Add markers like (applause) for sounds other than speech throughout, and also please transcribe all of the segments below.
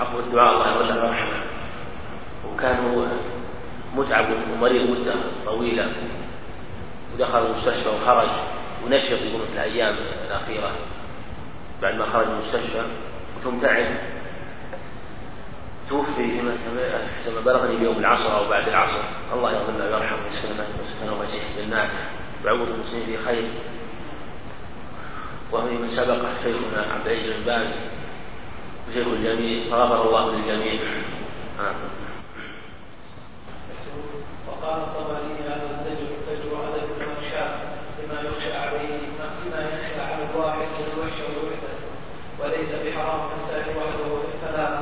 حق الدعاء الله يرحمه ورحمه وكانوا متعب ومريض مدة طويلة. ودخل المستشفى وخرج ونشط يقول في الأيام الأخيرة. بعد ما خرج من المستشفى ثم تعب. توفي فيما بلغني بيوم العصر أو بعد العصر. الله يغفر له ويرحمه ويسكنه ويسكنه ويسيح جناته ويعود المسلمين في خير. وهو من سبق شيخنا عبد العزيز بن باز. وشيخ الجميع فغفر الله للجميع آه. وقال الطبري هذا الزجر زجر ادب المخشى لما يخشى عليه لما يخشى على الواحد والوحش والوحده وليس بحرام السائل وحده في الفلاح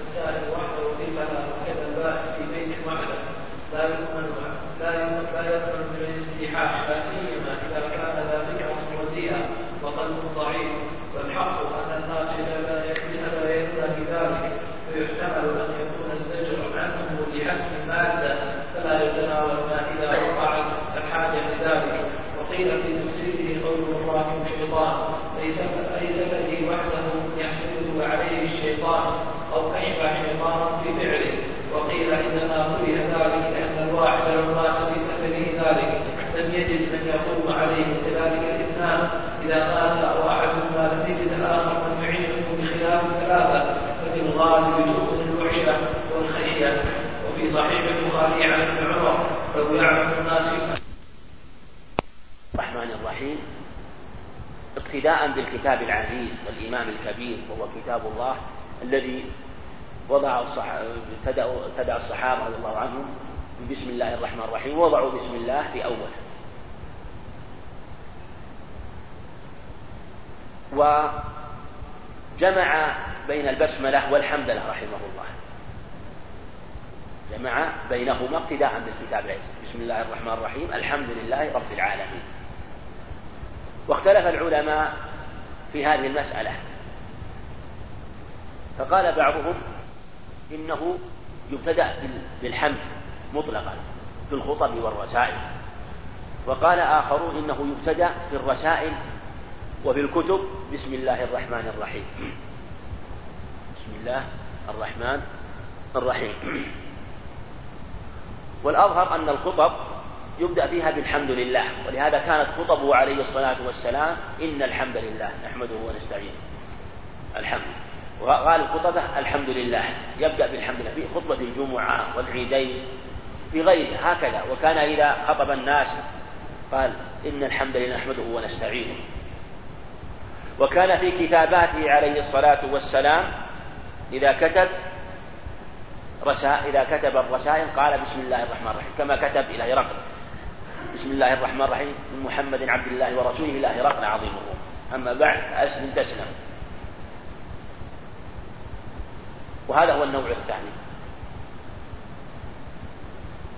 السائل وحده في الفلاح وكذا البائس في بيت وحده لا يؤمن لا يؤمن لا يؤمن من الاستيحاء لا سيما إذا كان ذا فكره رديئه وقلب ضعيف. والحق أن الناس لا يدون فيحتمل أن يكون الزجر عنه لحسب الماده فلا يتناول ما إذا وقع الحاجة لذلك. وقيل في تفسيره قول الراكب شيطان ليس ليس الذي وحده يحمله عليه الشيطان أو أشبه شيطان في فعله. وقيل إنما كره ذلك لأن الواحد لو مات في سفره ذلك. لم يجد من يقوم عليه كذلك الإثنان. إذا مات أو أحدهما لم يجد الآخر بخلاف ثلاثة ففي الغالب تؤخذ الوحشة والخشية. في صحيح البخاري عن ابن عمر لو يعلم الناس الرحمن الرحيم. اقتداء بالكتاب العزيز والإمام الكبير وهو كتاب الله الذي وضع ابتدأ الصحابة رضي الله عنهم بسم الله الرحمن الرحيم. وضعوا بسم الله في أوله وجمع بين البسملة والحمدلة رحمه الله. جمع بينهما اقتداء بالكتاب العزيز. بسم الله الرحمن الرحيم. الحمد لله رب العالمين. واختلف العلماء في هذه المسألة. فقال بعضهم إنه يبتدأ بالحمد مطلقا في الخطب والرسائل. وقال آخرون إنه يبتدأ في الرسائل وفي الكتب بسم الله الرحمن الرحيم. بسم الله الرحمن الرحيم. والأظهر أن الخطب يبدأ فيها بالحمد لله ولهذا كانت خطبه عليه الصلاة والسلام إن الحمد لله نحمده ونستعينه. الحمد. وغالب خطبه الحمد لله يبدأ بالحمد لله في خطبة الجمعة والعيدين في غيره هكذا. وكان إذا خطب الناس قال إن الحمد لله نحمده ونستعينه. وكان في كتاباته عليه الصلاة والسلام إذا كتب رسائل إذا كتب الرسائل قال بسم الله الرحمن الرحيم كما كتب إلى هرقل. بسم الله الرحمن الرحيم من محمد عبد الله ورسوله إلى هرقل عظيم الروم. أما بعد أسلم تسلم. وهذا هو النوع الثاني.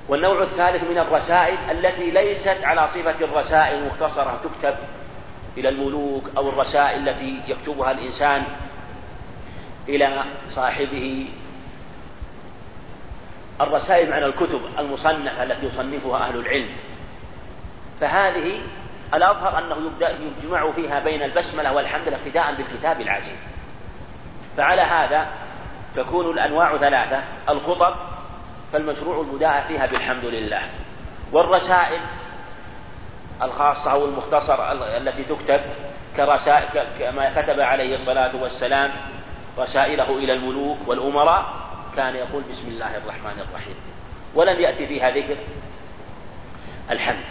والنوع الثالث من الرسائل التي ليست على صفة الرسائل مختصرة تكتب إلى الملوك أو الرسائل التي يكتبها الإنسان إلى صاحبه. الرسائل معنى الكتب المصنفة التي يصنفها أهل العلم. فهذه الأظهر أنه يبدأ يجمع فيها بين البسملة والحمد ابتداء بالكتاب العزيز. فعلى هذا تكون الأنواع ثلاثة الخطب فالمشروع البداء فيها بالحمد لله. والرسائل الخاصة أو المختصر التي تكتب كرسائل كما كتب عليه الصلاة والسلام رسائله إلى الملوك والأمراء كان يقول بسم الله الرحمن الرحيم. ولم يأتي فيها ذكر. الحمد.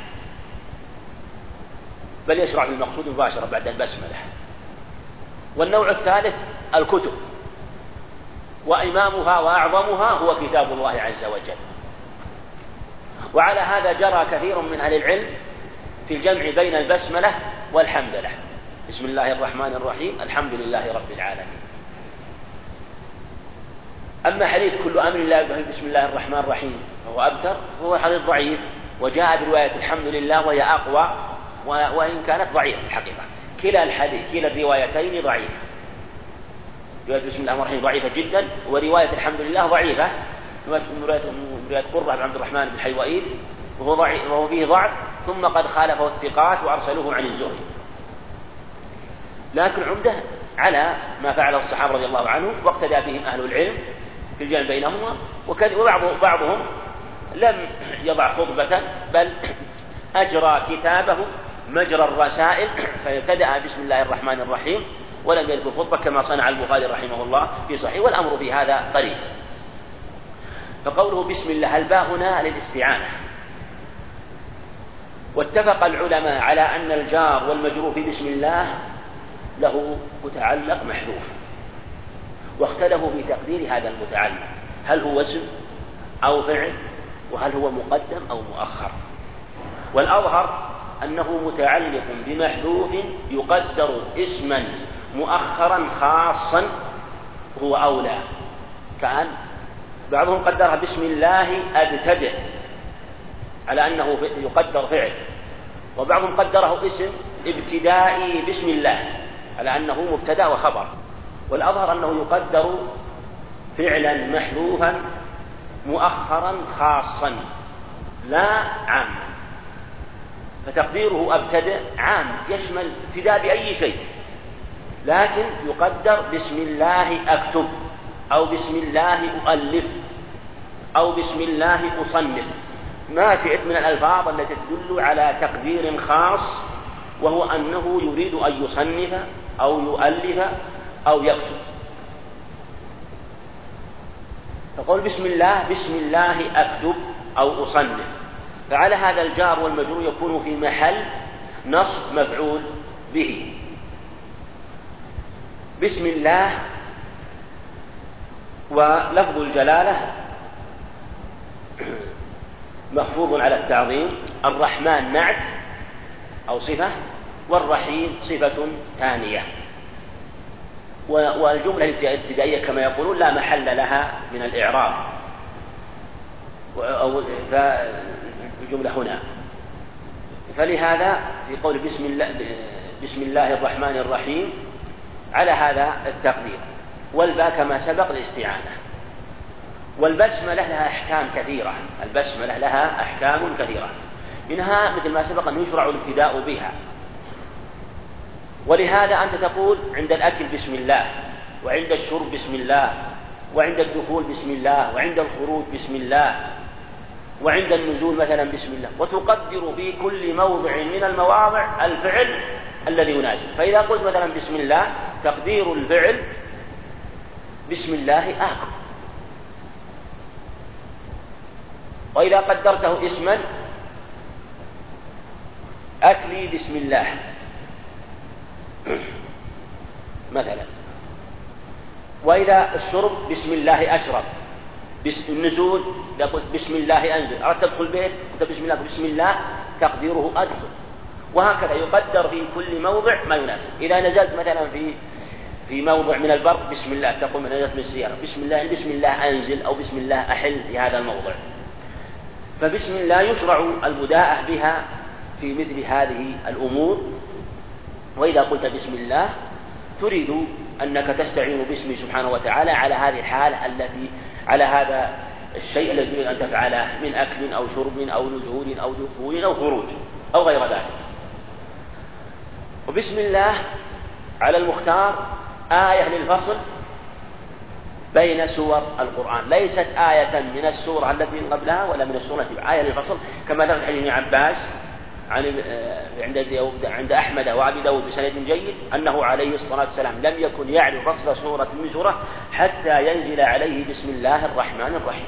بل يشرع بالمقصود مباشرة بعد البسملة. والنوع الثالث الكتب. وإمامها وأعظمها هو كتاب الله عز وجل. وعلى هذا جرى كثير من أهل العلم في الجمع بين البسملة والحمدلة بسم الله الرحمن الرحيم. الحمد لله رب العالمين. أما حديث كل أمر لا بسم الله الرحمن الرحيم. وهو أبتر فهو حديث ضعيف. وجاء برواية الحمد لله وهي أقوى وإن كانت ضعيفة الحقيقة. كلا الحديث كلا الروايتين ضعيفة. رواية بسم الله الرحمن الرحيم ضعيفة جدا. ورواية الحمد لله ضعيفة. رواية قرة بن عبد الرحمن بن حيوئيل. وهو ضعيف وهو فيه ضعف. ثم قد خالفه الثقات وأرسلوه عن الزهري. لكن عمدة على ما فعله الصحابة رضي الله عنهم واقتدى بهم أهل العلم في الجمع بينهما بعضهم لم يضع خطبة بل أجرى كتابه مجرى الرسائل فابتدأ بسم الله الرحمن الرحيم ولم يذكر خطبة كما صنع البخاري رحمه الله في صحيح والأمر في هذا قريب. فقوله بسم الله الباء هنا للاستعانة؟ واتفق العلماء على أن الجار والمجرور في بسم الله له متعلق محذوف واختلفوا في تقدير هذا المتعلق هل هو اسم أو فعل وهل هو مقدم أو مؤخر. والأظهر أنه متعلق بمحذوف يقدر اسما مؤخرا خاصا هو أولى كأن بعضهم قدرها بسم الله أبتدئ. على أنه يقدر فعل. وبعضهم قدره اسم ابتدائي بسم الله على أنه مبتدأ وخبر. والأظهر أنه يقدر فعلا محذوفا مؤخرا خاصا لا عاما. فتقديره أبتدئ عام يشمل ابتداء بأي شيء. لكن يقدر بسم الله أكتب أو بسم الله أؤلف أو بسم الله أصنف. ما شئت من الألفاظ التي تدل على تقدير خاص وهو أنه يريد أن يصنف أو يؤلف أو يكتب. فقول بسم الله بسم الله أكتب أو أصنف. فعلى هذا الجار والمجرور يكون في محل نصب مفعول به. بسم الله ولفظ الجلالة. مخفوض على التعظيم الرحمن نعت أو صفة والرحيم صفة ثانية. والجملة الابتدائية كما يقولون لا محل لها من الإعراب. أو الجملة هنا. فلهذا في قول بسم الله بسم الله الرحمن الرحيم على هذا التقدير. والباء كما سبق الاستعانة. والبسملة لها أحكام كثيرة. البسملة لها أحكام كثيرة. منها مثل ما سبق أن يشرع الابتداء بها. ولهذا أنت تقول عند الأكل بسم الله وعند الشرب بسم الله وعند الدخول بسم الله وعند الخروج بسم الله وعند النزول مثلا بسم الله. وتقدر في كل موضع من المواضع الفعل الذي يناسب. فإذا قلت مثلا بسم الله تقدير الفعل بسم الله آكل وإذا قدرته اسما أكلي بسم الله. مثلا وإذا الشرب بسم الله أشرب النزول قلت بسم الله أنزل. أردت تدخل البيت قلت بسم الله بسم الله تقديره أدخل. وهكذا يقدر في كل موضع ما يناسب. إذا نزلت مثلا في في موضع من البر بسم الله تقول من نزلت من السيارة بسم الله بسم الله أنزل أو بسم الله أحل في هذا الموضع. فبسم الله يشرع البداءة بها في مثل هذه الأمور. وإذا قلت بسم الله تريد أنك تستعين باسمه سبحانه وتعالى على هذه الحالة التي على هذا الشيء الذي تريد أن تفعله من أكل أو شرب أو نزول أو دخول أو خروج أو غير ذلك. وبسم الله على المختار آية للفصل. بين سور القرآن. ليست آية من السورة التي قبلها ولا من السورة. آية للفصل. كما ذكر حديث ابن عباس عن عند عند أحمد وأبي داود بسند جيد أنه عليه الصلاة والسلام لم يكن يعرف فصل سورة من سورة حتى ينزل عليه بسم الله الرحمن الرحيم.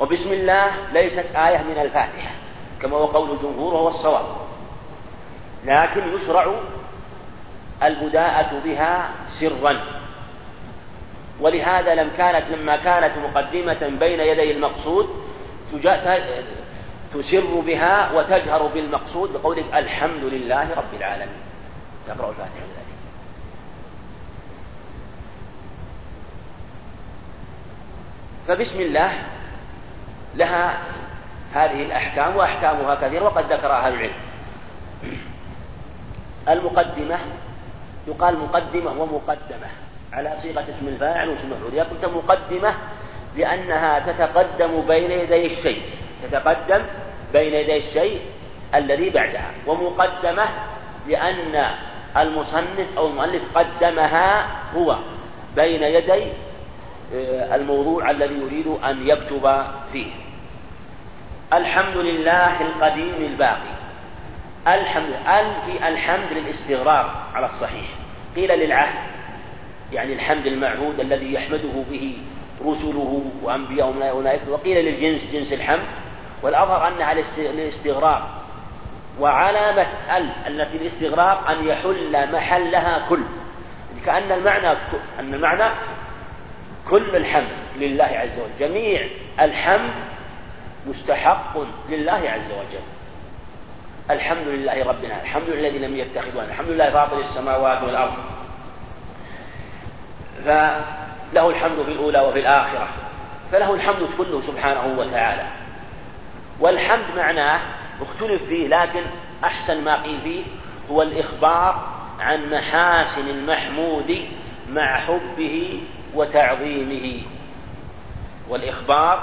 وبسم الله ليست آية من الفاتحة كما هو قول الجمهور وهو الصواب. لكن يشرع البداءة بها سرا. ولهذا لم كانت لما كانت مقدمة بين يدي المقصود تسر بها وتجهر بالمقصود بقولك الحمد لله رب العالمين. تقرأ الفاتحة فبسم الله لها هذه الأحكام وأحكامها كثيرة وقد ذكرها أهل العلم. المقدمة يقال مقدمة ومقدمة. على صيغة اسم الفاعل واسم المفعول إذا قلت مقدمة لأنها تتقدم بين يدي الشيء. تتقدم بين يدي الشيء الذي بعدها. ومقدمة لأن المصنف أو المؤلف قدمها هو بين يدي آه، الموضوع الذي يريد أن يكتب فيه. الحمد لله القديم الباقي. الحمد ال في الحمد للاستغراق على الصحيح. قيل للعهد. يعني الحمد المعهود الذي يحمده به رسله وأنبياء وملائكته وقيل للجنس جنس الحمد. والأظهر أنها للاستغراق وعلامة ال التي الاستغراق أن يحل محلها كل. كأن المعنى أن المعنى كل الحمد لله عز وجل. جميع الحمد مستحق لله عز وجل. الحمد لله ربنا الحمد لله الذي لم يتخذ الحمد لله فاطر السماوات والأرض. فله الحمد في الأولى وفي الآخرة فله الحمد كله سبحانه وتعالى. والحمد معناه اختلف فيه لكن أحسن ما قيل فيه هو الإخبار عن محاسن المحمود مع حبه وتعظيمه. والإخبار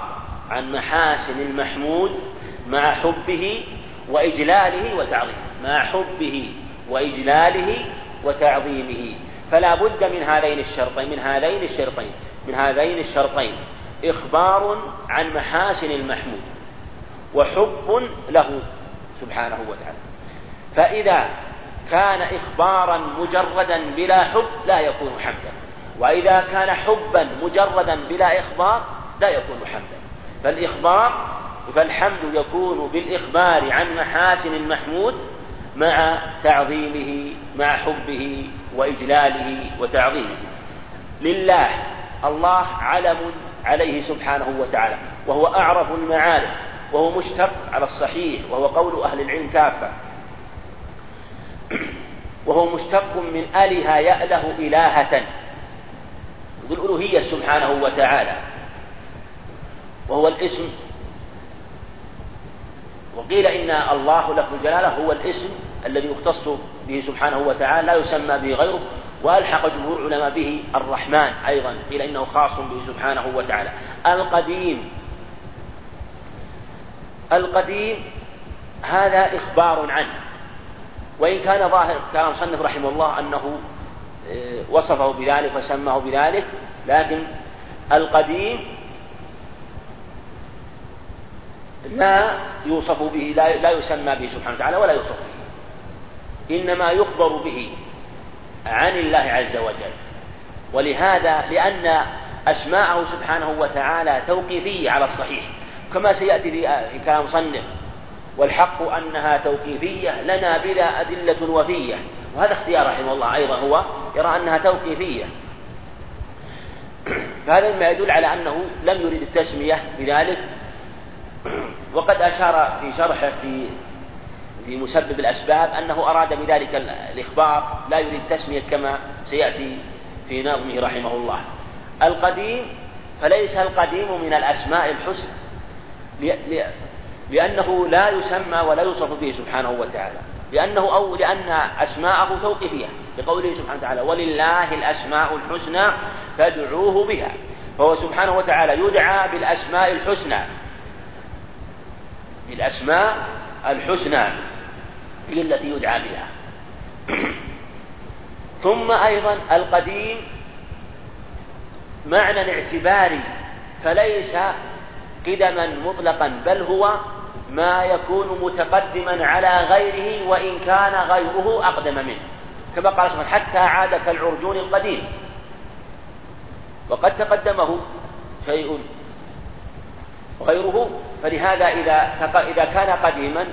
عن محاسن المحمود مع حبه وإجلاله وتعظيمه مع حبه وإجلاله وتعظيمه. فلا بد من هذين الشرطين من هذين الشرطين من هذين الشرطين. إخبار عن محاسن المحمود وحب له سبحانه وتعالى. فإذا كان إخبارا مجردا بلا حب لا يكون حمدا. وإذا كان حبا مجردا بلا إخبار لا يكون حمدا. فالإخبار فالحمد يكون بالإخبار عن محاسن المحمود مع تعظيمه مع حبه وإجلاله وتعظيمه. لله الله علم عليه سبحانه وتعالى وهو أعرف المعارف وهو مشتق على الصحيح وهو قول أهل العلم كافة. وهو مشتق من أله يأله إلهة. ذو الألوهية سبحانه وتعالى وهو الاسم وقيل إن الله لفظ الجلالة هو الاسم الذي يختص به سبحانه وتعالى لا يسمى به غيره وألحق جمهور العلماء به الرحمن أيضا قيل إنه خاص به سبحانه وتعالى. القديم القديم هذا إخبار عنه وإن كان ظاهر كلام مصنف رحمه الله أنه آه، وصفه بذلك وسماه بذلك لكن القديم لا يوصف به لا, لا يسمى به سبحانه وتعالى ولا يوصف به. إنما يخبر به عن الله عز وجل. ولهذا لأن أسماءه سبحانه وتعالى توقيفية على الصحيح. كما سيأتي في كلام مصنف. والحق أنها توقيفية لنا بلا أدلة وفية. وهذا اختيار رحمه الله أيضا. هو يرى أنها توقيفية. فهذا مما يدل على أنه لم يرد التسمية بذلك. وقد أشار في شرحه في في مسبب الأسباب أنه أراد بذلك الإخبار لا يريد تسمية كما سيأتي في نظمه رحمه الله. القديم فليس القديم من الأسماء الحسنى لأنه لا يسمى ولا يوصف به سبحانه وتعالى لأنه أو لأن أسماءه توقيفية لقوله سبحانه وتعالى ولله الأسماء الحسنى فادعوه بها فهو سبحانه وتعالى يدعى بالأسماء الحسنى بالأسماء الحسنى هي التي يدعى بها. (clears throat) ثم أيضا القديم معنى اعتباري فليس قدما مطلقا بل هو ما يكون متقدما على غيره وإن كان غيره أقدم منه. كما قال سبحانه حتى عاد كالعرجون القديم. وقد تقدمه شيء غيره فلهذا إذا إذا كان قديما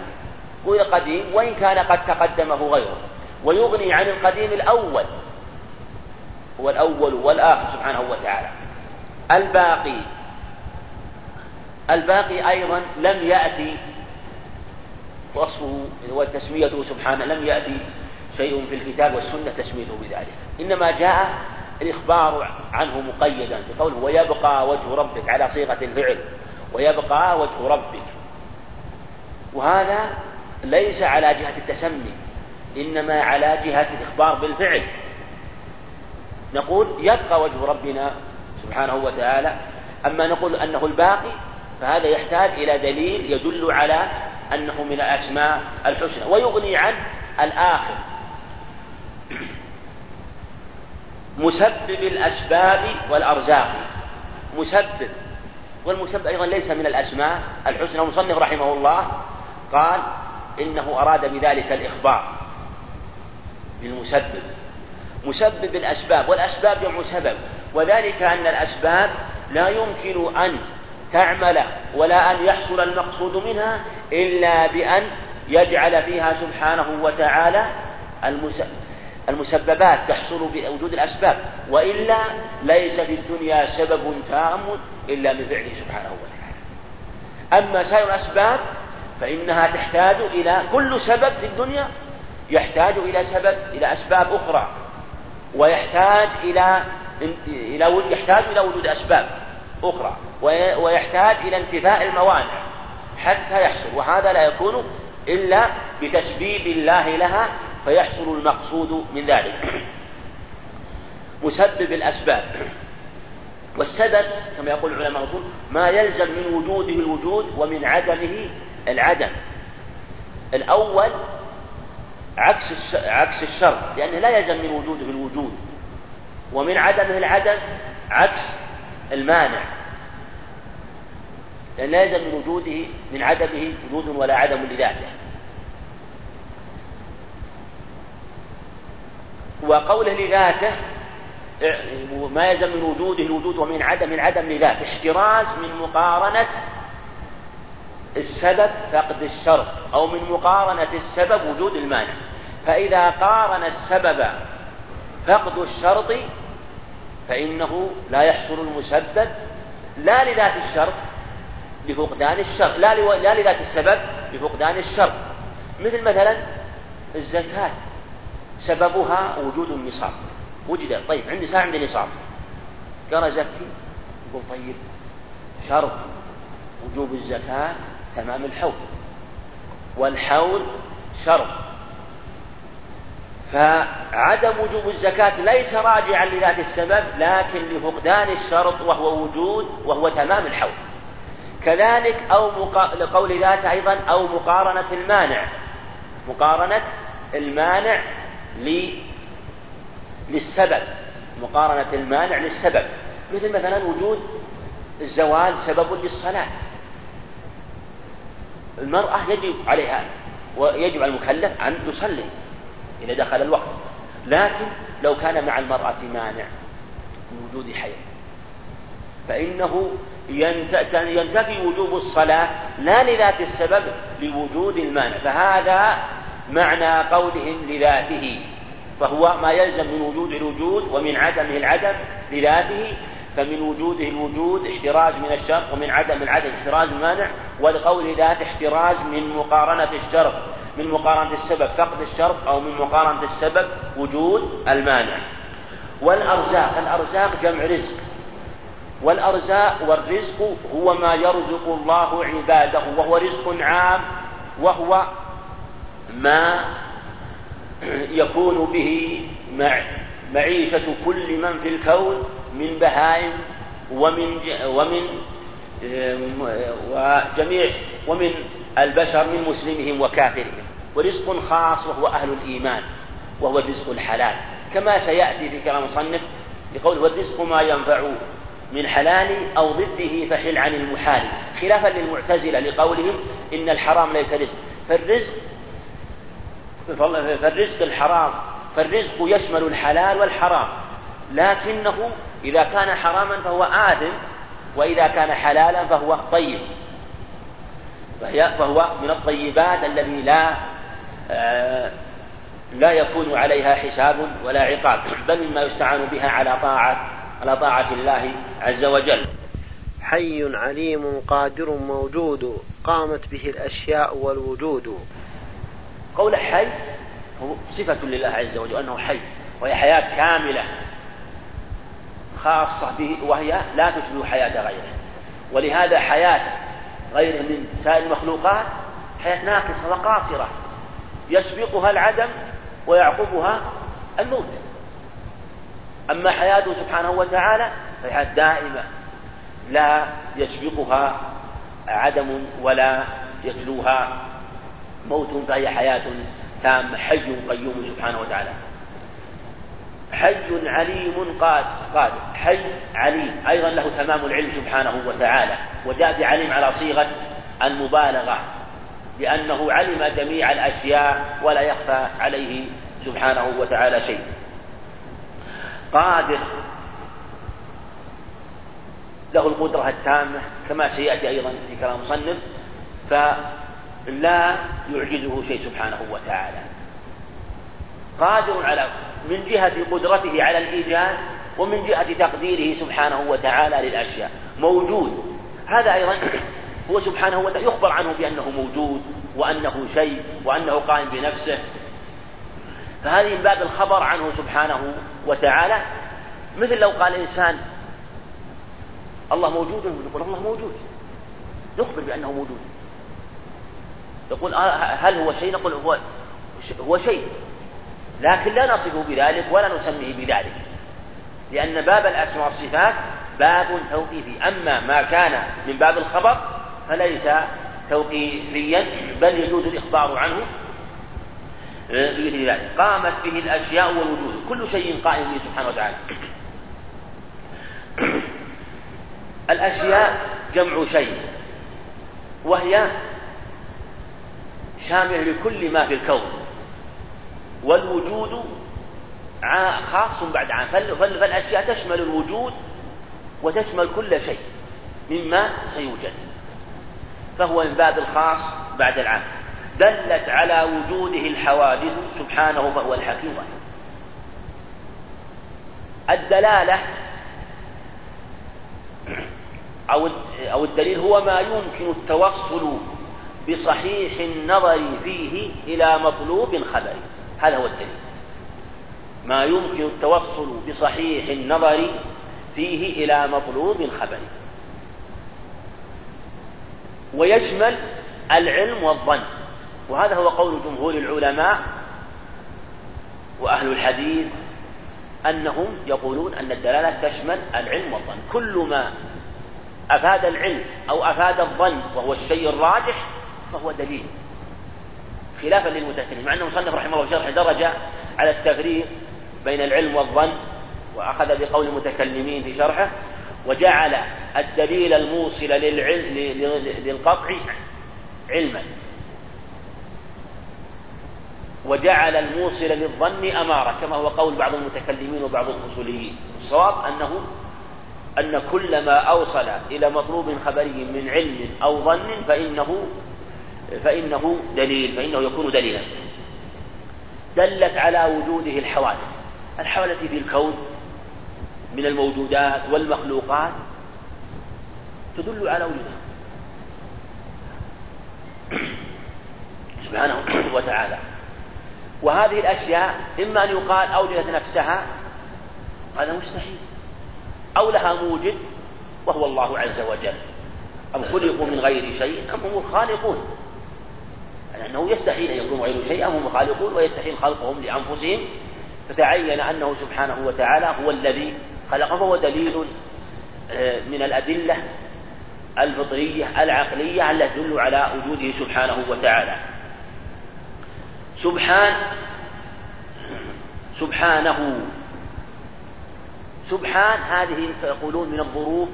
قول قديم وإن كان قد تقدمه غيره. ويغني عن القديم الأول. هو الأول والآخر سبحانه وتعالى. الباقي. الباقي أيضا لم يأتي وصفه وتسميته سبحانه لم يأتي شيء في الكتاب والسنة تسميته بذلك. إنما جاء الإخبار عنه مقيدا بقوله ويبقى وجه ربك على صيغة الفعل. ويبقى وجه ربك. وهذا ليس على جهة التسمي إنما على جهة الإخبار بالفعل. نقول يبقى وجه ربنا سبحانه وتعالى أما نقول أنه الباقي فهذا يحتاج إلى دليل يدل على أنه من الأسماء الحسنى ويغني عن الآخر. مسبب الأسباب والأرزاق. مسبب. والمسبب أيضا ليس من الأسماء الحسنى. المصنف رحمه الله قال إنه أراد بذلك الإخبار بالمسبب مسبب الأسباب والأسباب جمع سبب. وذلك أن الأسباب لا يمكن أن تعمل ولا أن يحصل المقصود منها إلا بأن يجعل فيها سبحانه وتعالى المسببات تحصل بوجود الأسباب. وإلا ليس في الدنيا سبب تام إلا من فعله سبحانه وتعالى. أما سائر الأسباب فإنها تحتاج إلى كل سبب في الدنيا يحتاج إلى سبب إلى أسباب أخرى ويحتاج إلى إلى يحتاج إلى وجود أسباب أخرى ويحتاج إلى انتفاء الموانع حتى يحصل وهذا لا يكون إلا بتسبيب الله لها فيحصل المقصود من ذلك. مسبب الأسباب. والسبب كما يقول العلماء الأصول ما يلزم من وجوده الوجود ومن عدمه العدم. الأول عكس عكس الشر لأنه لا يلزم من وجوده الوجود ومن عدمه العدم عكس المانع. لأن لا يلزم من وجوده من عدمه وجود ولا عدم لذاته. وقوله لذاته ما يلزم من وجوده الوجود ومن عدم العدم لذاته احتراز من مقارنة السبب فقد الشرط أو من مقارنة السبب وجود المانع. فإذا قارن السبب فقد الشرط فإنه لا يحصل المسبب لا لذات الشرط لفقدان الشرط لا, لا لذات السبب لفقدان الشرط. مثل مثلا الزكاة سببها وجود النصاب. وجد طيب عندي ساعة عندي نصاب قال زكي يقول طيب شرط وجوب الزكاة تمام الحول. والحول شرط فعدم وجوب الزكاة ليس راجعا لذات السبب لكن لفقدان الشرط وهو وجود وهو تمام الحول. كذلك أو مقا... لقول ذات أيضا أو مقارنة المانع. مقارنة المانع. للسبب مقارنة المانع للسبب. مثل مثلا وجود الزوال سبب للصلاة. المرأة يجب عليها ويجب على المكلف أن يصلي إذا دخل الوقت. لكن لو كان مع المرأة مانع من وجود حياة فإنه ينتفي وجوب الصلاة لا لذات السبب لوجود المانع. فهذا معنى قولهم لذاته. فهو ما يلزم من وجود الوجود ومن عدمه العدم لذاته فمن وجوده الوجود احتراز من الشرط ومن عدم العدم احتراز المانع ولقول ذات احتراز من مقارنة الشرط من مقارنة السبب فقد الشرط أو من مقارنة السبب وجود المانع. والأرزاق الأرزاق جمع رزق. والأرزاق والرزق هو ما يرزق الله عباده وهو رزق عام وهو ما (clears throat) يكون به مع معيشة كل من في الكون من بهائم ومن ومن وجميع ومن البشر من مسلمهم وكافرهم. ورزق خاص وهو أهل الإيمان وهو الرزق الحلال. كما سيأتي في كلام المصنف بقوله والرزق ما ينفع من حلال أو ضده فحل عن المحال. خلافا للمعتزلة لقولهم إن الحرام ليس رزق. فالرزق فالرزق الحرام فالرزق يشمل الحلال والحرام. لكنه إذا كان حراما فهو آثم وإذا كان حلالا فهو طيب. فهو من الطيبات الذي لا آه، لا يكون عليها حساب ولا عقاب بل مما يستعان بها على طاعة على طاعة الله عز وجل. حي عليم قادر موجود قامت به الأشياء والوجود. قول حي هو صفة لله عز وجل أنه حي وهي حياة كاملة خاصة به وهي لا تشبه حياة غيره. ولهذا حياة غيره من سائر المخلوقات حياة ناقصة وقاصرة يسبقها العدم ويعقبها الموت. أما حياته سبحانه وتعالى فهي دائمة لا يسبقها عدم ولا يتلوها موت فهي حياة تامة حي قيوم سبحانه وتعالى. حي عليم قادر حي عليم. أيضا له تمام العلم سبحانه وتعالى. وجاء بعلم على صيغة المبالغة لأنه علم جميع الأشياء ولا يخفى عليه سبحانه وتعالى شيء. قادر له القدرة التامة كما سيأتي أيضا في كلام المصنف فلا يعجزه شيء سبحانه وتعالى. قادر على من جهة قدرته على الإيجاد ومن جهة تقديره سبحانه وتعالى للأشياء. موجود. هذا أيضا هو سبحانه وتعالى يخبر عنه بأنه موجود وأنه شيء وأنه قائم بنفسه. فهذه من باب الخبر عنه سبحانه وتعالى. مثل لو قال إنسان الله موجود نقول الله موجود. نخبر بأنه موجود. يقول آه، هل هو شيء؟ نقول هو هو شيء. لكن لا نصفه بذلك ولا نسميه بذلك. لأن باب الأسماء والصفات باب توقيفي. أما ما كان من باب الخبر فليس توقيفيا بل يجوز الإخبار عنه. بمثل ذلك. قامت به الأشياء والوجود. كل شيء قائم به سبحانه وتعالى. (coughs) الأشياء جمع شيء. وهي شاملة لكل ما في الكون. والوجود خاص بعد عام فالأشياء تشمل الوجود وتشمل كل شيء مما سيوجد. فهو من باب الخاص بعد العام. دلت على وجوده الحوادث سبحانه فهو الحكيم الدلالة أو الدليل هو ما يمكن التوصل بصحيح النظر فيه إلى مطلوب خبري هذا هو الدليل. ما يمكن التوصل بصحيح النظر فيه إلى مطلوب خبري ويشمل العلم والظن. وهذا هو قول جمهور العلماء وأهل الحديث أنهم يقولون أن الدلالة تشمل العلم والظن. كل ما أفاد العلم أو أفاد الظن وهو الشيء الراجح فهو دليل خلافا للمتكلم مع أن المصنف رحمه الله شرح درجة على التفريق بين العلم والظن وأخذ بقول المتكلمين في شرحه وجعل الدليل الموصل للعلم للقطع علما. وجعل الموصل للظن أمارة كما هو قول بعض المتكلمين وبعض الأصوليين. الصواب أنه أن كل ما أوصل إلى مطلوب خبري من علم أو ظن فإنه فإنه دليل فإنه يكون دليلا. دلت على وجوده الحوادث. الحوادث في الكون من الموجودات والمخلوقات تدل على وجودها. (clears throat) سبحانه وتعالى. وهذه الأشياء إما أن يقال أوجدت نفسها هذا مستحيل. أو لها موجد وهو الله عز وجل. أم خلقوا من غير شيء أم هم الخالقون. لأنه يستحيل أن يكونوا غير أم هم الخالقون ويستحيل خلقهم لأنفسهم. فتعين أنه سبحانه وتعالى هو الذي خلقه فهو دليل آه، من الأدلة الفطرية العقلية التي تدل على وجوده سبحانه وتعالى. سبحان سبحانه سبحان هذه يقولون من الظروف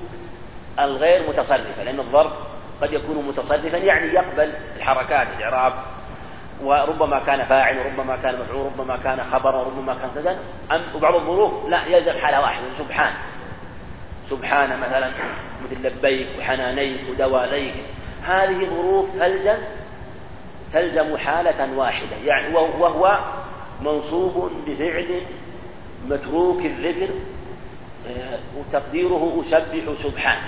الغير متصرفة لأن الظرف قد يكون متصرفا يعني يقبل الحركات الإعراب. وربما كان فاعل وربما كان مفعول وربما كان خبر وربما كان كذا. وبعض الظروف لا يلزم حالة واحدة سبحان. سبحان مثلا مثل لبيك وحنانيك ودواليك. هذه ظروف تلزم تلزم حالة واحدة. يعني وهو منصوب بفعل متروك الذكر آه، وتقديره أسبح سبحان.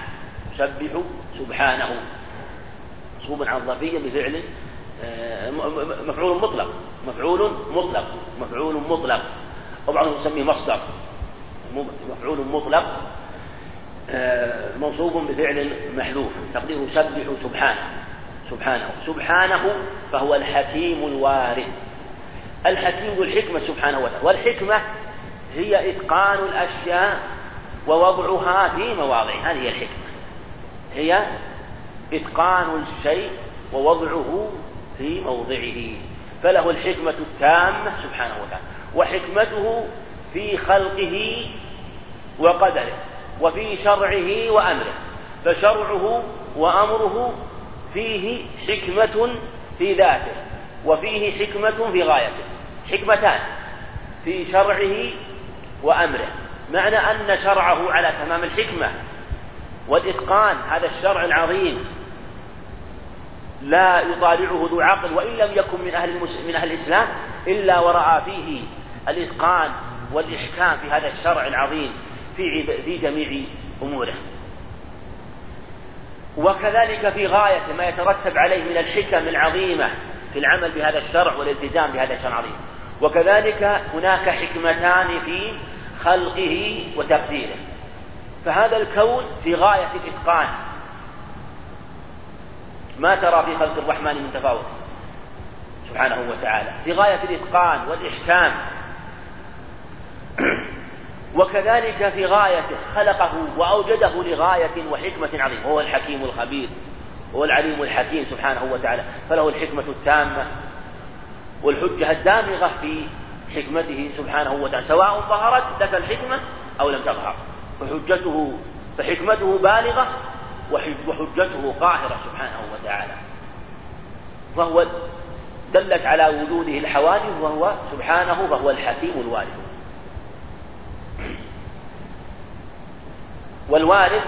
أسبح سبحانه. منصوب عن الظرفية بفعل آه، مفعول مطلق. مفعول مطلق. مفعول مطلق. وبعضهم يسميه مصدر. مفعول مطلق آه، منصوب بفعل محذوف. تقديره سبح سبحانه سبحانه. سبحانه فهو الحكيم الوارث. الحكيم ذو الحكمة سبحانه وتعالى. والحكمة هي إتقان الأشياء ووضعها في مواضعها. هذه هي الحكمة. هي إتقان الشيء ووضعه في موضعه. فله الحكمة التامة سبحانه وتعالى وحكمته في خلقه وقدره وفي شرعه وأمره فشرعه وأمره فيه حكمة في ذاته وفيه حكمة في غايته حكمتان في شرعه وأمره. معنى أن شرعه على تمام الحكمة والإتقان هذا الشرع العظيم لا يطالعه ذو عقل وإن لم يكن من أهل من أهل الإسلام إلا ورأى فيه الإتقان والإحكام في هذا الشرع العظيم في في جميع أموره. وكذلك في غاية ما يترتب عليه من الحكم العظيمة في العمل بهذا الشرع والالتزام بهذا الشرع العظيم. وكذلك هناك حكمتان في خلقه وتقديره. فهذا الكون في غاية الإتقان ما ترى في خلق الرحمن من تفاوت. سبحانه وتعالى. في غاية الإتقان والإحكام. (clears throat) وكذلك في غايته خلقه وأوجده لغاية وحكمة عظيمة. هو الحكيم الخبير. هو العليم الحكيم سبحانه وتعالى. فله الحكمة التامة والحجة الدامغة في حكمته سبحانه وتعالى. سواء ظهرت لك الحكمة أو لم تظهر. فحجته فحكمته بالغة وحجته قاهرة سبحانه وتعالى. وهو دلت على وجوده الحوادث وهو سبحانه فهو الحكيم الوارث. والوارث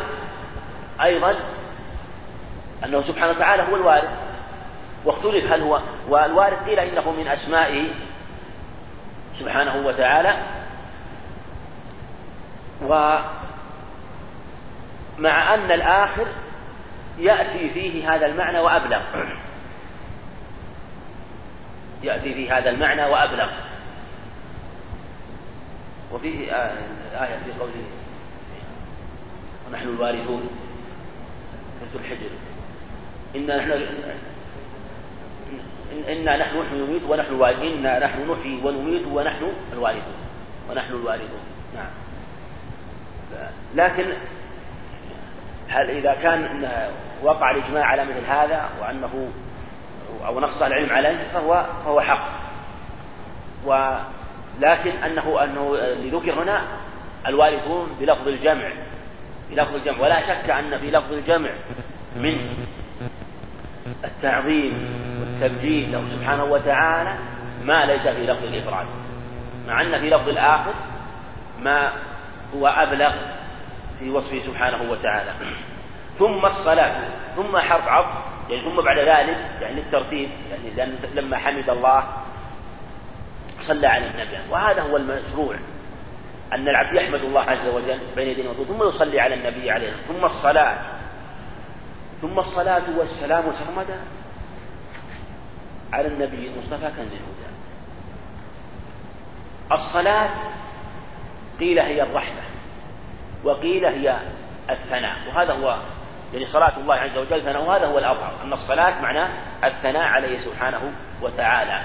أيضا أنه سبحانه وتعالى هو الوارث. واختلف هل هو والوارث قيل إنه من أسمائه سبحانه وتعالى. و مع أن الآخر يأتي فيه هذا المعنى وأبلغ. يأتي في هذا المعنى وأبلغ. وفيه آية في قوله ونحن الوارثون سورة الحجر. إنا نحن إنا نحن نحيي ونميت ونحن الوارثون. إنا نحن نحيي ونميت ونحن الوارثون. ونحن الوارثون. نعم. لكن هل إذا كان وقع الإجماع على مثل هذا وأنه أو نص العلم عليه فهو فهو حق. ولكن أنه أنه اللي ذكر هنا الوارثون بلفظ الجمع بلفظ الجمع. ولا شك أن في لفظ الجمع من التعظيم والتبجيل له سبحانه وتعالى ما ليس في لفظ الإفراد مع أن في لفظ الآخر ما هو أبلغ في وصفه سبحانه وتعالى. ثم الصلاة ثم حرف عطف يعني ثم بعد ذلك يعني الترتيب يعني لما حمد الله صلى على النبي. وهذا هو المشروع أن العبد يحمد الله عز وجل بين يديه ثم يصلي على النبي عليه ثم الصلاة ثم الصلاة والسلام سرمدا على النبي المصطفى كنز الهدى. الصلاة قيل هي الرحمة. وقيل هي الثناء. وهذا هو يعني صلاة الله عز وجل ثناء وهذا هو الأظهر. أن الصلاة معناه الثناء عليه سبحانه وتعالى.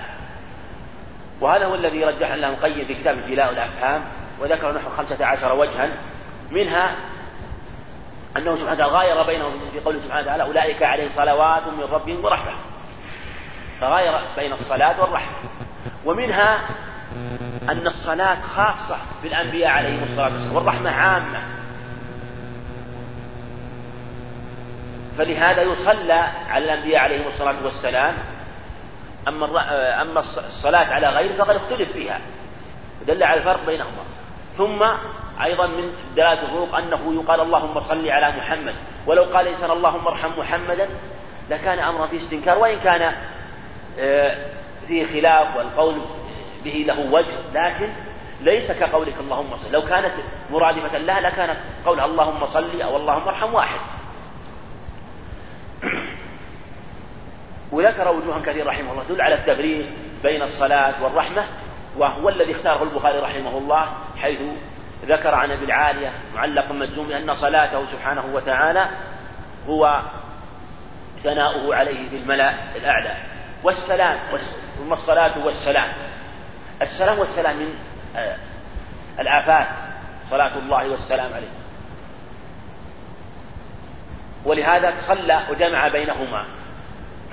وهذا هو الذي رجح له القيم في كتاب جلاء الأفهام وذكر نحو خمسة عشر وجها منها أنه سبحانه وتعالى غاير بينهم في قوله سبحانه وتعالى أولئك عليهم صلوات من ربهم ورحمة. فغاير بين الصلاة والرحمة. ومنها أن الصلاة خاصة بالأنبياء عليهم الصلاة والسلام والرحمة عامة. فلهذا يصلى على الأنبياء عليهم الصلاة والسلام. أما أما الصلاة على غيره فقد اختلف فيها. دل على الفرق بينهما. ثم أيضا من دلالة الفروق أنه يقال اللهم صل على محمد. ولو قال إنسان اللهم ارحم محمدا لكان أمرا في استنكار. وإن كان آه، فيه خلاف والقول به له وجه لكن ليس كقولك اللهم صل. لو كانت مرادفة لها لكانت قولها اللهم صل أو اللهم ارحم واحد. (clears throat) وذكر وجوها كثيرة رحمه الله تدل على التفريق بين الصلاة والرحمة وهو الذي اختاره البخاري رحمه الله حيث ذكر عن أبي العالية معلقا مجزوم أن صلاته سبحانه وتعالى هو ثناؤه عليه في الملأ الأعلى. والسلام ثم الصلاة والسلام. السلام والسلام من آه، الآفات صلاة الله والسلام عليه. ولهذا صلى وجمع بينهما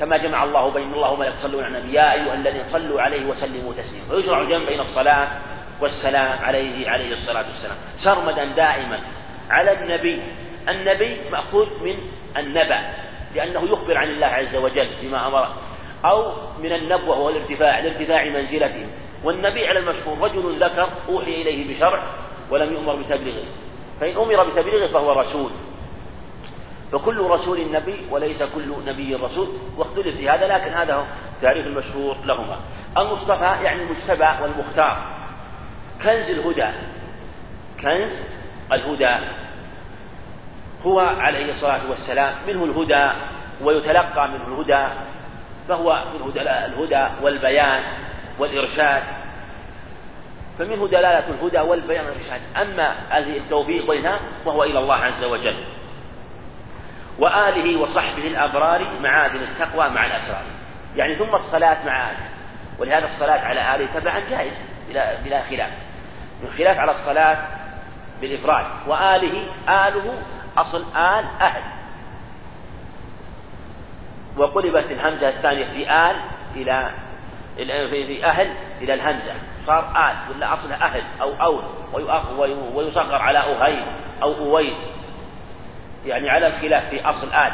كما جمع الله بين الله وملائكته يصلون على النبي يا أيها الذين صلوا عليه وسلموا تسليما. ويشرع الجمع بين الصلاة والسلام عليه عليه الصلاة والسلام. سرمدا دائما على النبي. النبي مأخوذ من النبأ لأنه يخبر عن الله عز وجل بما أمر أو من النبوة وهو الارتفاع لارتفاع منزلته. والنبي على المشهور رجل ذكر أوحي إليه بشرع ولم يؤمر بتبليغه فإن أمر بتبليغه فهو رسول فكل رسول نبي وليس كل نبي رسول واختلف في هذا لكن هذا هو التعريف المشهور لهما. المصطفى يعني المجتبى والمختار. كنز الهدى. كنز الهدى. هو عليه الصلاة والسلام منه الهدى ويتلقى منه الهدى فهو منه الهدى والبيان. والإرشاد. فمنه دلالة الهدى والبيان والإرشاد. أما التوفيق والإلهام فهو إلى الله عز وجل. وآله وصحبه الأبرار معادن التقوى مع الأسرار. يعني ثم الصلاة مع آله. ولهذا الصلاة على آله تبعا جائز بلا, بلا خلاف. من خلاف على الصلاة بالإفراد. وآله آله أصل آل أهل. وقلبت الهمزة الثانية في آل إلى في أهل إلى الهمزة. صار آل ولا أصلها أهل أو أول ويصغر على أهيل أو أويل. يعني على الخلاف في أصل آل.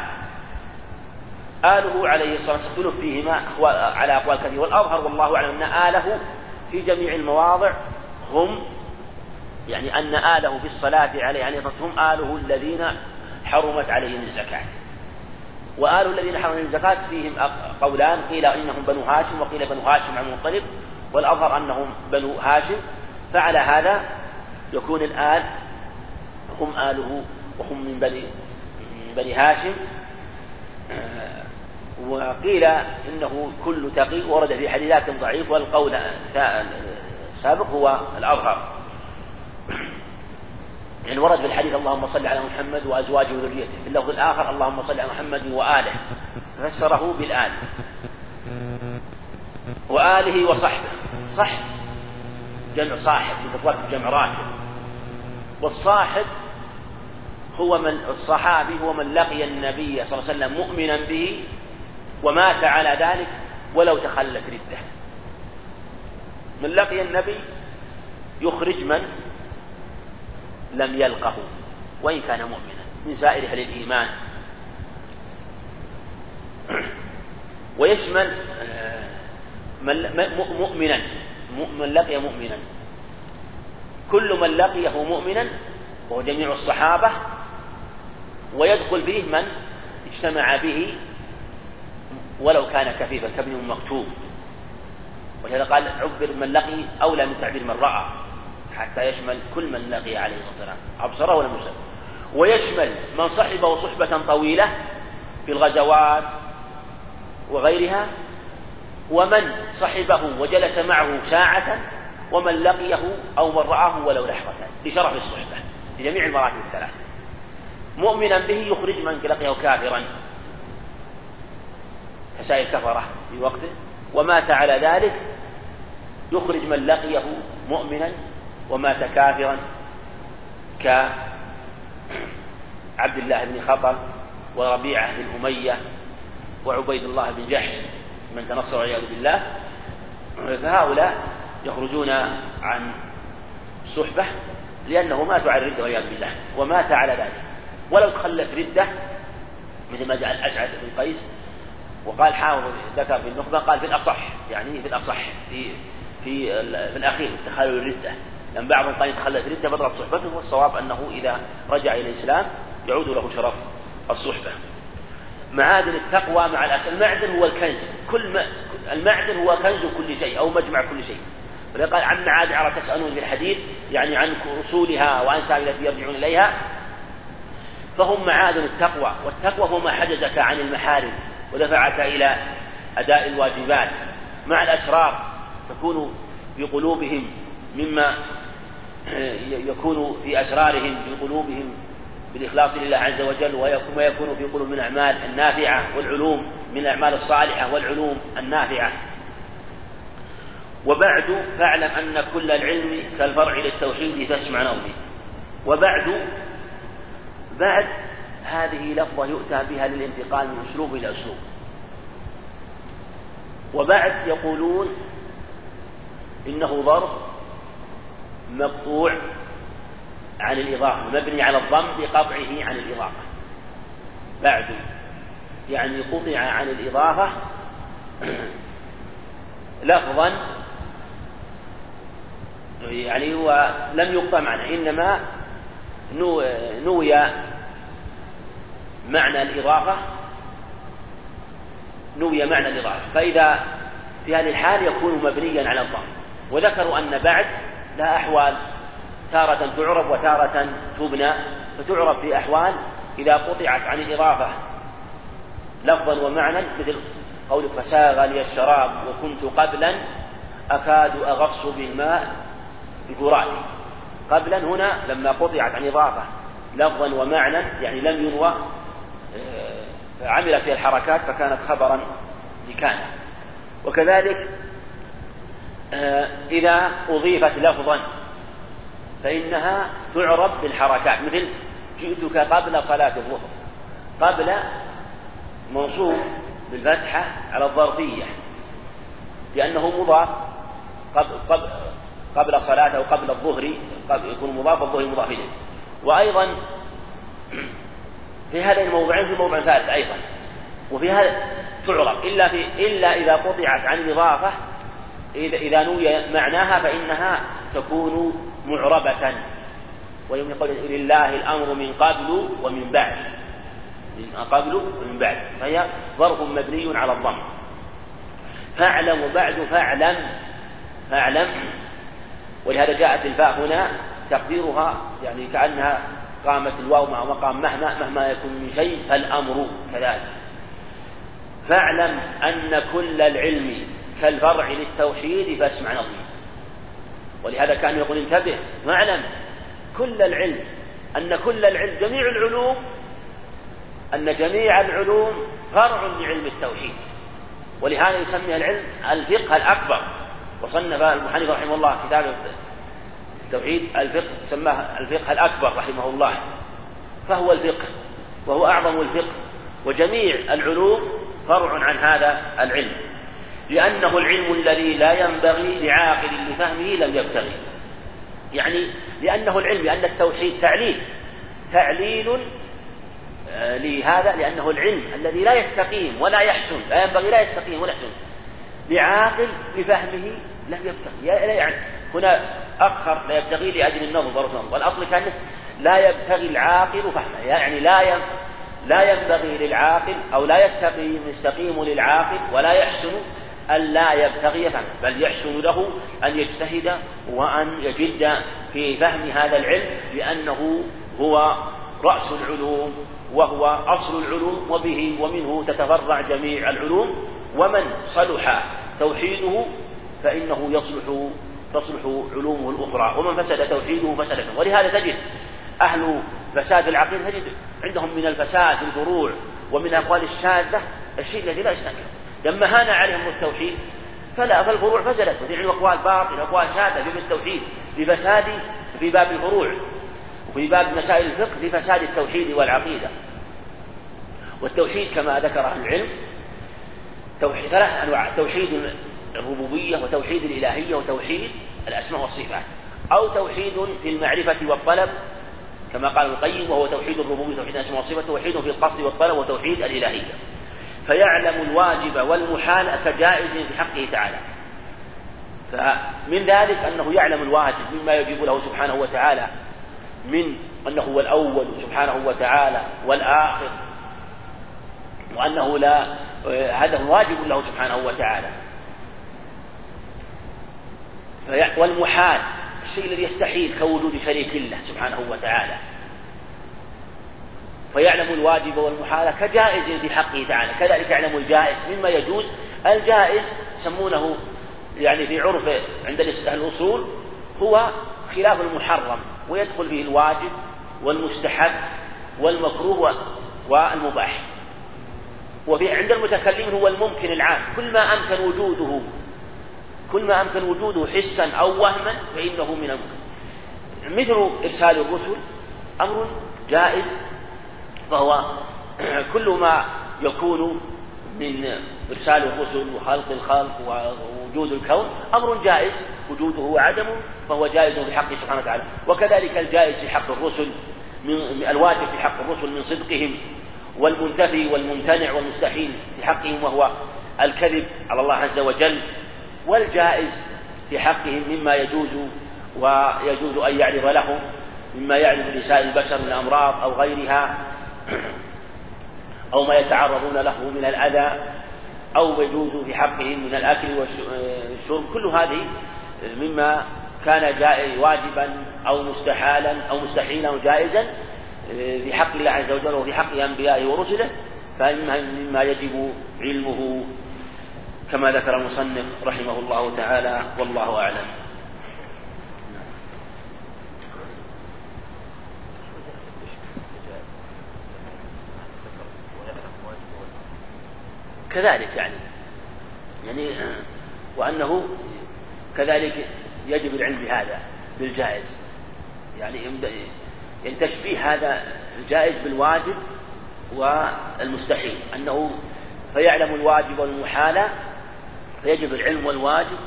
آله عليه الصلاة والسلام اختلف فيهما على أقوال كثيرة. والأظهر والله أعلم أن آله في جميع المواضع هم يعني أن آله في الصلاة عليه يعني هم آله الذين حرمت عليهم الزكاة. وآل الذين حرموا الزكاة فيهم قولان قيل إنهم بنو هاشم وقيل بنو هاشم عن المطلب والأظهر أنهم بنو هاشم. فعلى هذا يكون الآل هم آله وهم من بني من بني هاشم. آه، وقيل إنه كل تقي ورد في حديثات ضعيف والقول السابق هو الأظهر. يعني ورد في الحديث اللهم صل على محمد وأزواجه وذريته. في اللفظ الآخر اللهم صل على محمد وآله. فسره بالآل. وآله وصحبه. صحب جمع صاحب بمطلق جمع راكب. والصاحب هو من الصحابي هو من لقي النبي صلى الله عليه وسلم مؤمنا به ومات على ذلك ولو تخلت ردة. من لقي النبي يخرج من لم يلقه وإن كان مؤمنا. من سائر أهل الإيمان. ويشمل آه، مؤمنا. من لقي مؤمنا. كل من لقيه مؤمنا وهو جميع الصحابة ويدخل فيه من اجتمع به ولو كان كفيفا كابن مكتوب. ولهذا قال عبر من لقي أولى من تعبير من رأى. حتى يشمل كل من لقي عليه الصلاة والسلام أبصره ولم يبصر ويشمل من صحبه صحبة طويلة في الغزوات وغيرها ومن صحبه وجلس معه ساعة ومن لقيه أو من رآه ولو لحظة لشرف الصحبة لجميع المراتب الثلاث مؤمنا به يخرج من لقيه كافرا. كسائر كفرة في وقته. ومات على ذلك يخرج من لقيه مؤمنا ومات كافرا كعبد الله بن خطر وربيعة بن أمية وعبيد الله بن جحش من تنصر والعياذ بالله. فهؤلاء يخرجون عن صحبة لأنه ماتوا على الردة والعياذ بالله ومات على ذلك. ولو تخلت ردة مثل ما جعل أشعث بن قيس وقال حافظ ذكر في النخبة قال في الأصح يعني في الأصح في في, في الأخير تخلل الردة. لأن بعضهم قال يتخلف ردة بطلت صحبته والصواب أنه إذا رجع إلى الإسلام يعود له شرف الصحبة. معادن التقوى مع الأسل المعدن هو الكنز كل ما المعدن هو كنز كل شيء أو مجمع كل شيء. قال عن معادن على تسألون في الحديث يعني عن أصولها وأنساب التي يرجعون إليها. فهم معادن التقوى والتقوى هو ما حجزك عن المحارم ودفعك إلى أداء الواجبات. مع الأسرار تكون في قلوبهم مما يكون في أسرارهم في قلوبهم بالإخلاص لله عز وجل وما يكون في قلوب من الأعمال النافعة والعلوم من الأعمال الصالحة والعلوم النافعة. وبعد فاعلم أن كل العلم كالفرع للتوحيد فاسمع نومي. وبعد بعد هذه لفظة يؤتى بها للانتقال من أسلوب إلى أسلوب. وبعد يقولون إنه ظرف مقطوع عن الإضافة مبني على الضم بقطعه عن الإضافة. بعد يعني قطع عن الإضافة (clears throat) لفظا يعني هو لم يقطع معنى إنما نوي معنى الإضافة نوي معنى الإضافة. فإذا في هذه الحال يكون مبنيا على الضم. وذكروا أن بعد لا أحوال تارة تعرب وتارة تبنى. فتعرب في أحوال إذا قطعت عن الإضافة لفظا ومعنى مثل قولك فساغ لي الشراب وكنت قبلا أكاد أغص بالماء بفراتي قبلا هنا لما قطعت عن إضافة لفظا ومعنى يعني لم ينوى آه، عمل فيها الحركات فكانت خبرا لكان. وكذلك إذا أضيفت لفظا فإنها تعرب بالحركات. مثل جئتك قبل صلاة الظهر قبل منصوب بالفتحة على الظرفية لأنه مضاف قبل, قبل, قبل صلاة أو قبل الظهر يكون مضاف الظهر مضاف إليه. وأيضا في هذين الموضعين في موضع ثالث أيضا وفي هذا تعرف إلا في إلا إذا قطعت عن الإضافة إذا نوي معناها فإنها تكون معربة. ويوم يقول لله الأمر من قبل ومن بعد. من قبل ومن بعد. فهي ظرف مبني على الضم. فاعلم بعد فاعلم. فاعلم. ولهذا جاءت الفاء هنا تقديرها يعني كأنها قامت الواو مع مقام مهما مهما يكون من شيء فالأمر كذلك. فاعلم أن كل العلم كالفرع للتوحيد فاسمع نظيم ولهذا كان يقول انتبه واعلم كل العلم أن كل العلم جميع العلوم أن جميع العلوم فرع لعلم التوحيد. ولهذا يسمي العلم الفقه الأكبر. وصنف ابن حنيفة رحمه الله كتاب التوحيد الفقه سماه الفقه الأكبر رحمه الله. فهو الفقه وهو أعظم الفقه. وجميع العلوم فرع عن هذا العلم. لأنه العلم الذي لا ينبغي لعاقل لفهمه لم يبتغي. يعني لأنه العلم لأن التوحيد تعليل. تعليل آه، لهذا لأنه العلم الذي لا يستقيم ولا يحسن لا ينبغي لا يستقيم ولا يحسن. لعاقل بفهمه لم يبتغي. يعني هنا أخر لا يبتغي لأجل النظر والأصل كان لا يبتغي العاقل فهمه. يعني لا لا ينبغي للعاقل أو لا يستقيم يستقيم للعاقل ولا يحسن أن لا يبتغي فهمه بل يحسن له أن يجتهد وأن يجد في فهم هذا العلم لأنه هو رأس العلوم وهو أصل العلوم وبه ومنه تتفرع جميع العلوم. ومن صلح توحيده فإنه يصلح تصلح علومه الأخرى. ومن فسد توحيده فسد ولهذا تجد أهل فساد العقيدة تجد عندهم من الفساد الفروع ومن الأقوال الشاذة الشيء الذي لا يستنكر لما هان عليهم التوحيد فلا فالفروع فسدت وتجد أقوال باطل أقوال شاذة في التوحيد لفساد في باب الفروع وفي باب مسائل الفقه لفساد التوحيد والعقيدة. والتوحيد كما ذكر أهل العلم توحيد ثلاث أنواع توحيد الربوبية وتوحيد الإلهية وتوحيد الأسماء والصفات أو توحيد في المعرفة والطلب كما قال ابن القيم وهو توحيد الربوبية توحيد الأسماء والصفات توحيد في القصد والطلب وتوحيد الإلهية. فيعلم الواجب والمحال كجائز في حقه تعالى. فمن ذلك أنه يعلم الواجب مما يجب له سبحانه وتعالى من أنه هو الأول سبحانه وتعالى والآخر وأنه لا هذا واجب له سبحانه وتعالى. والمحال الشيء الذي يستحيل كوجود شريك له سبحانه وتعالى. فيعلم الواجب والمحال كجائز في حقه تعالى كذلك يعلم الجائز مما يجوز. الجائز يسمونه يعني في عرف عند الأصول هو خلاف المحرم ويدخل فيه الواجب والمستحب والمكروه والمباح. وفي عند المتكلمين هو الممكن العام كل ما أمكن وجوده كل ما أمكن وجوده حسا أو وهما فإنه من الممكن. مثل إرسال الرسل أمر جائز فهو (clears throat) كل ما يكون من إرسال الرسل وخلق الخلق ووجود الكون أمر جائز وجوده وعدمه فهو جائز حقه سبحانه وتعالى. وكذلك الجائز في حق الرسل من الواجب في حق الرسل من صدقهم والمنتفي والممتنع والمستحيل في حقهم وهو الكذب على الله عز وجل. والجائز في حقهم مما يجوز ويجوز أن يعرض لهم مما يعرض لسائر البشر من الأمراض أو غيرها. أو ما يتعرضون له من الأذى أو يجوز في حقهم من الأكل والشرب. كل هذه مما كان واجبا أو مستحالا أو مستحيلا أو جائزا في حق الله عز وجل وفي حق أنبيائه ورسله. مما يجب علمه كما ذكر المصنف رحمه الله تعالى والله أعلم. كذلك يعني. يعني وأنه كذلك يجب العلم بهذا بالجائز. يعني يعني تشبيه هذا الجائز بالواجب والمستحيل. أنه فيعلم الواجب والمحال فيجب العلم والواجب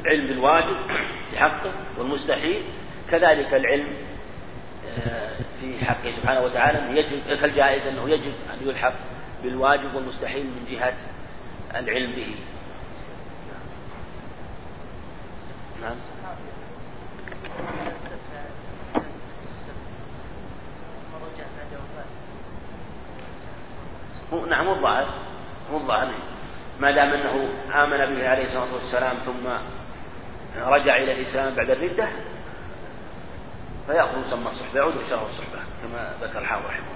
العلم بالواجب (coughs) في حقه والمستحيل. كذلك العلم آه، في حقه سبحانه وتعالى يجب كالجائز أنه يجب أن يلحق بالواجب والمستحيل من جهة العلم به. نعم. نعم مو الظاهر مو ما دام أنه آمن به عليه الصلاة والسلام ثم رجع إلى الإسلام بعد الردة فيأخذ سم الصحبة يعود إلى الصحبه كما ذكر الحافظ رحمه الله.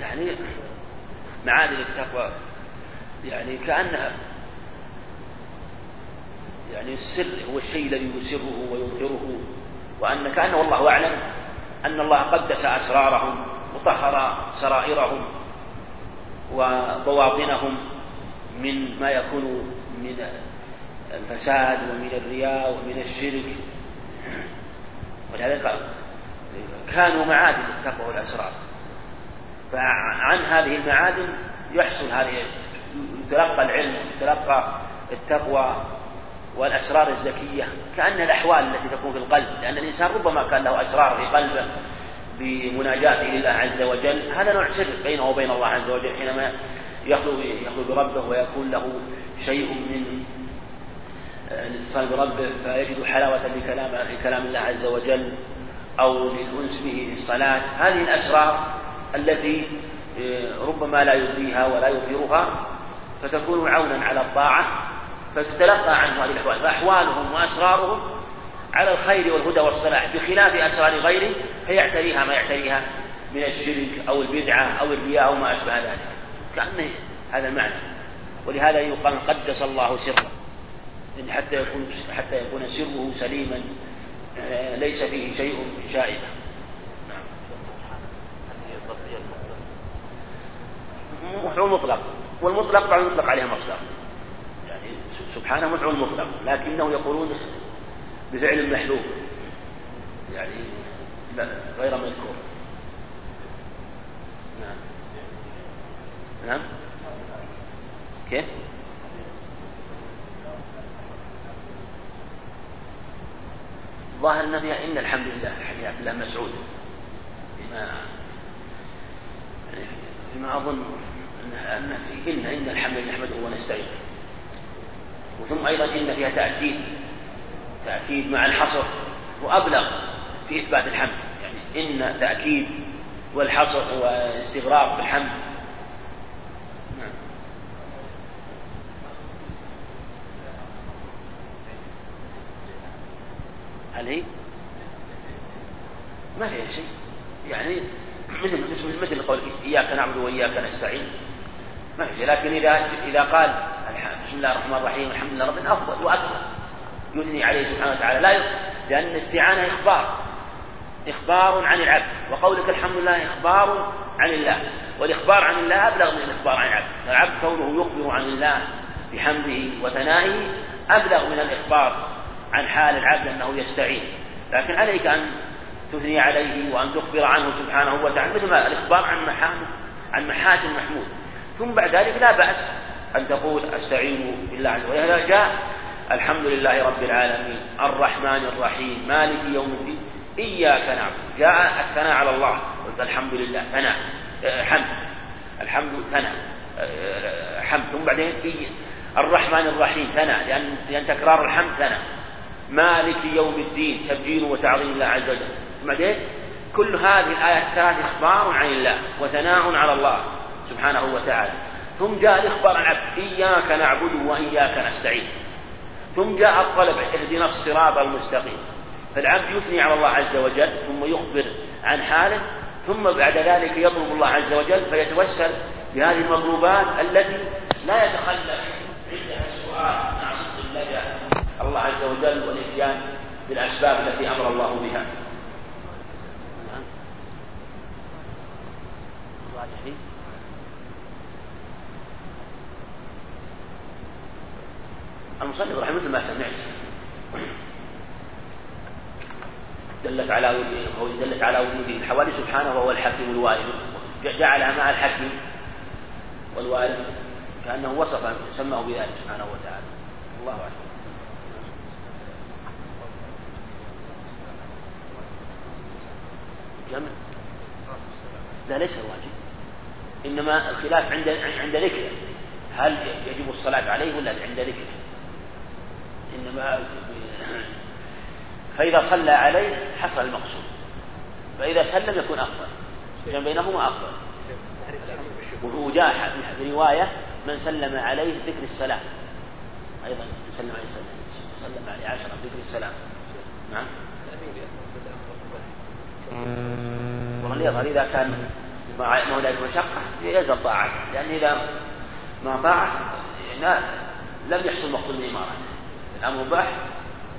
يعني معاني التقوى يعني كأنها يعني السر هو الشيء الذي يسره ويظهره وأن كأنه والله أعلم أن الله قدس أسرارهم وطهر سرائرهم وبواطنهم من ما يكون من الفساد ومن الرياء ومن الشرك. ولهذا كانوا معادن التقوى والأسرار. فعن هذه المعادن يحصل هذه يتلقى العلم يتلقى التقوى والأسرار الذكية كأنها الأحوال التي تكون في القلب لأن الإنسان ربما كان له أسرار في قلبه بمناجاته لله عز وجل هذا نوع سر بينه وبين الله عز وجل حينما يخلو يخلو بربه ويكون له شيء من الاتصال بربه فيجد حلاوة لكلام لكلام الله عز وجل أو للأنس به في الصلاة. هذه الأسرار التي آه، ربما لا يدريها ولا يظهرها فتكون عونا على الطاعة فتتلقى عنه هذه الأحوال فأحوالهم وأسرارهم على الخير والهدى والصلاح بخلاف أسرار غيره فيعتريها ما يعتريها من الشرك أو البدعة أو الرياء أو ما أشبه ذلك. كأنه هذا المعنى. ولهذا يقال قدس الله سره. حتى يكون حتى يكون سره سليما آه، ليس فيه شيء شائبة. مفعول مطلق والمطلق بعض يطلق عليها مصدر. يعني سبحانه مفعول مطلق لكنه يقولون بفعل محذوف. يعني لا غير مذكور. نعم. نعم؟ كيف؟ ظاهر النبي إن الحمد لله عبد الله مسعود. بما أظن أن في إن الحمد نحمده ونستعينه. وثم أيضا إن فيها تأكيد تأكيد مع الحصر وأبلغ في إثبات الحمد. يعني إن تأكيد والحصر واستغراق بالحمد نعم. هل هي؟ ما فيها شيء يعني مثل مثل مثل قول إياك نعبد وإياك نستعين. ما في لكن إذا إذا قال بسم الله الرحمن الرحيم الحمد لله رب أفضل وأكثر. يثني عليه سبحانه وتعالى. لا لأن الاستعانة إخبار. إخبار عن العبد. وقولك الحمد لله إخبار عن الله. والإخبار عن الله أبلغ من الإخبار عن العبد. فالعبد كونه يخبر عن الله بحمده وثنائه أبلغ من الإخبار عن حال العبد أنه يستعين. لكن عليك أن تثني عليه وأن تخبر عنه سبحانه وتعالى مثل ما الإخبار عن محامد عن محاسن محمود. ثم بعد ذلك لا بأس أن تقول أستعين بالله عز وجل. جاء الحمد لله رب العالمين الرحمن الرحيم مالك يوم الدين إياك نعبد. جاء الثناء على الله. قلت الحمد لله ثناء أه، حمد. الحمد ثناء أه، حمد. ثم بعدين الرحمن الرحيم ثناء. لأن تكرار الحمد ثناء. مالك يوم الدين تبجيل وتعظيم الله عز وجل. بعدين كل هذه الآيات الثلاث إخبار عن الله وثناء على الله سبحانه وتعالى. ثم جاء الإخبار عن العبد إياك نعبد وإياك نستعين. ثم جاء الطلب اهدنا الصراط المستقيم. فالعبد يثني على الله عز وجل ثم يخبر عن حاله ثم بعد ذلك يطلب الله عز وجل فيتوسل بهذه المطلوبات التي لا يتخلف عندها السؤال مع صدق الله عز وجل والإتيان بالأسباب التي أمر الله بها. المصنف رحمه مثل ما سمعت. دلت على وجوده دلت على وجوده. الحوالي سبحانه وهو الحكيم الوارد. جعلها مع الحكيم والوارد. كأنه وصف سماه بذلك سبحانه وتعالى. الله أعلم. جمع لا ليس الواجب إنما الخلاف عند عند ذكره. هل يجب الصلاة عليه ولا عند ذكره؟ إنما (clears throat) فإذا صلى عليه حصل المقصود. فإذا سلم يكون أفضل. الجمع بينهما أفضل. وجاء في رواية من سلم عليه ذكر السلام. أيضا من سلم عليه السلام. سلم عليه عشرة ذكر السلام. نعم. والله يظهر إذا كان مع هنالك مشقة يلزم طاعته. لأن إذا ما طاعة لم يحصل مقصود الإمارة الأمر مباح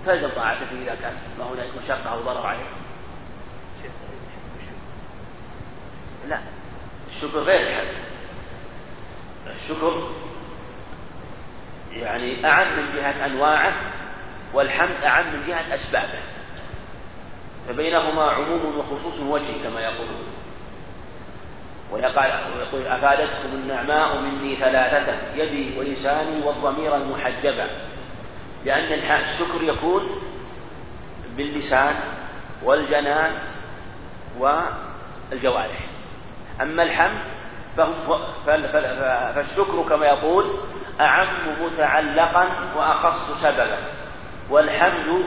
فيلزم طاعته إذا كان ما هنالك مشقة أو ضرر عليه. لا الشكر غير الحمد الشكر يعني أعم من جهة أنواعه والحمد أعم من جهة أسبابه. فبينهما عموم وخصوص وجه كما يقولون. ويقول أفادتكم النعماء مني ثلاثة يدي ولساني والضمير المحجبة. لأن الشكر يكون باللسان والجنان والجوارح. أما الحمد فالشكر كما يقول أعم متعلقا وأخص سببا. والحمد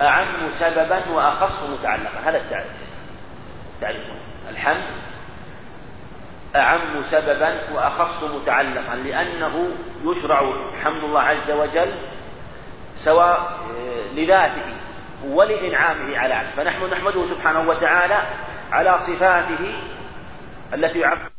أعم سببا وأخص متعلقا. هذا التعريف. تعريف الحمد أعم سببا وأخص متعلقا لأنه يشرع حمد الله عز وجل سواء آه، لذاته ولإنعامه على عبده. فنحن نحمده سبحانه وتعالى على صفاته التي يعبر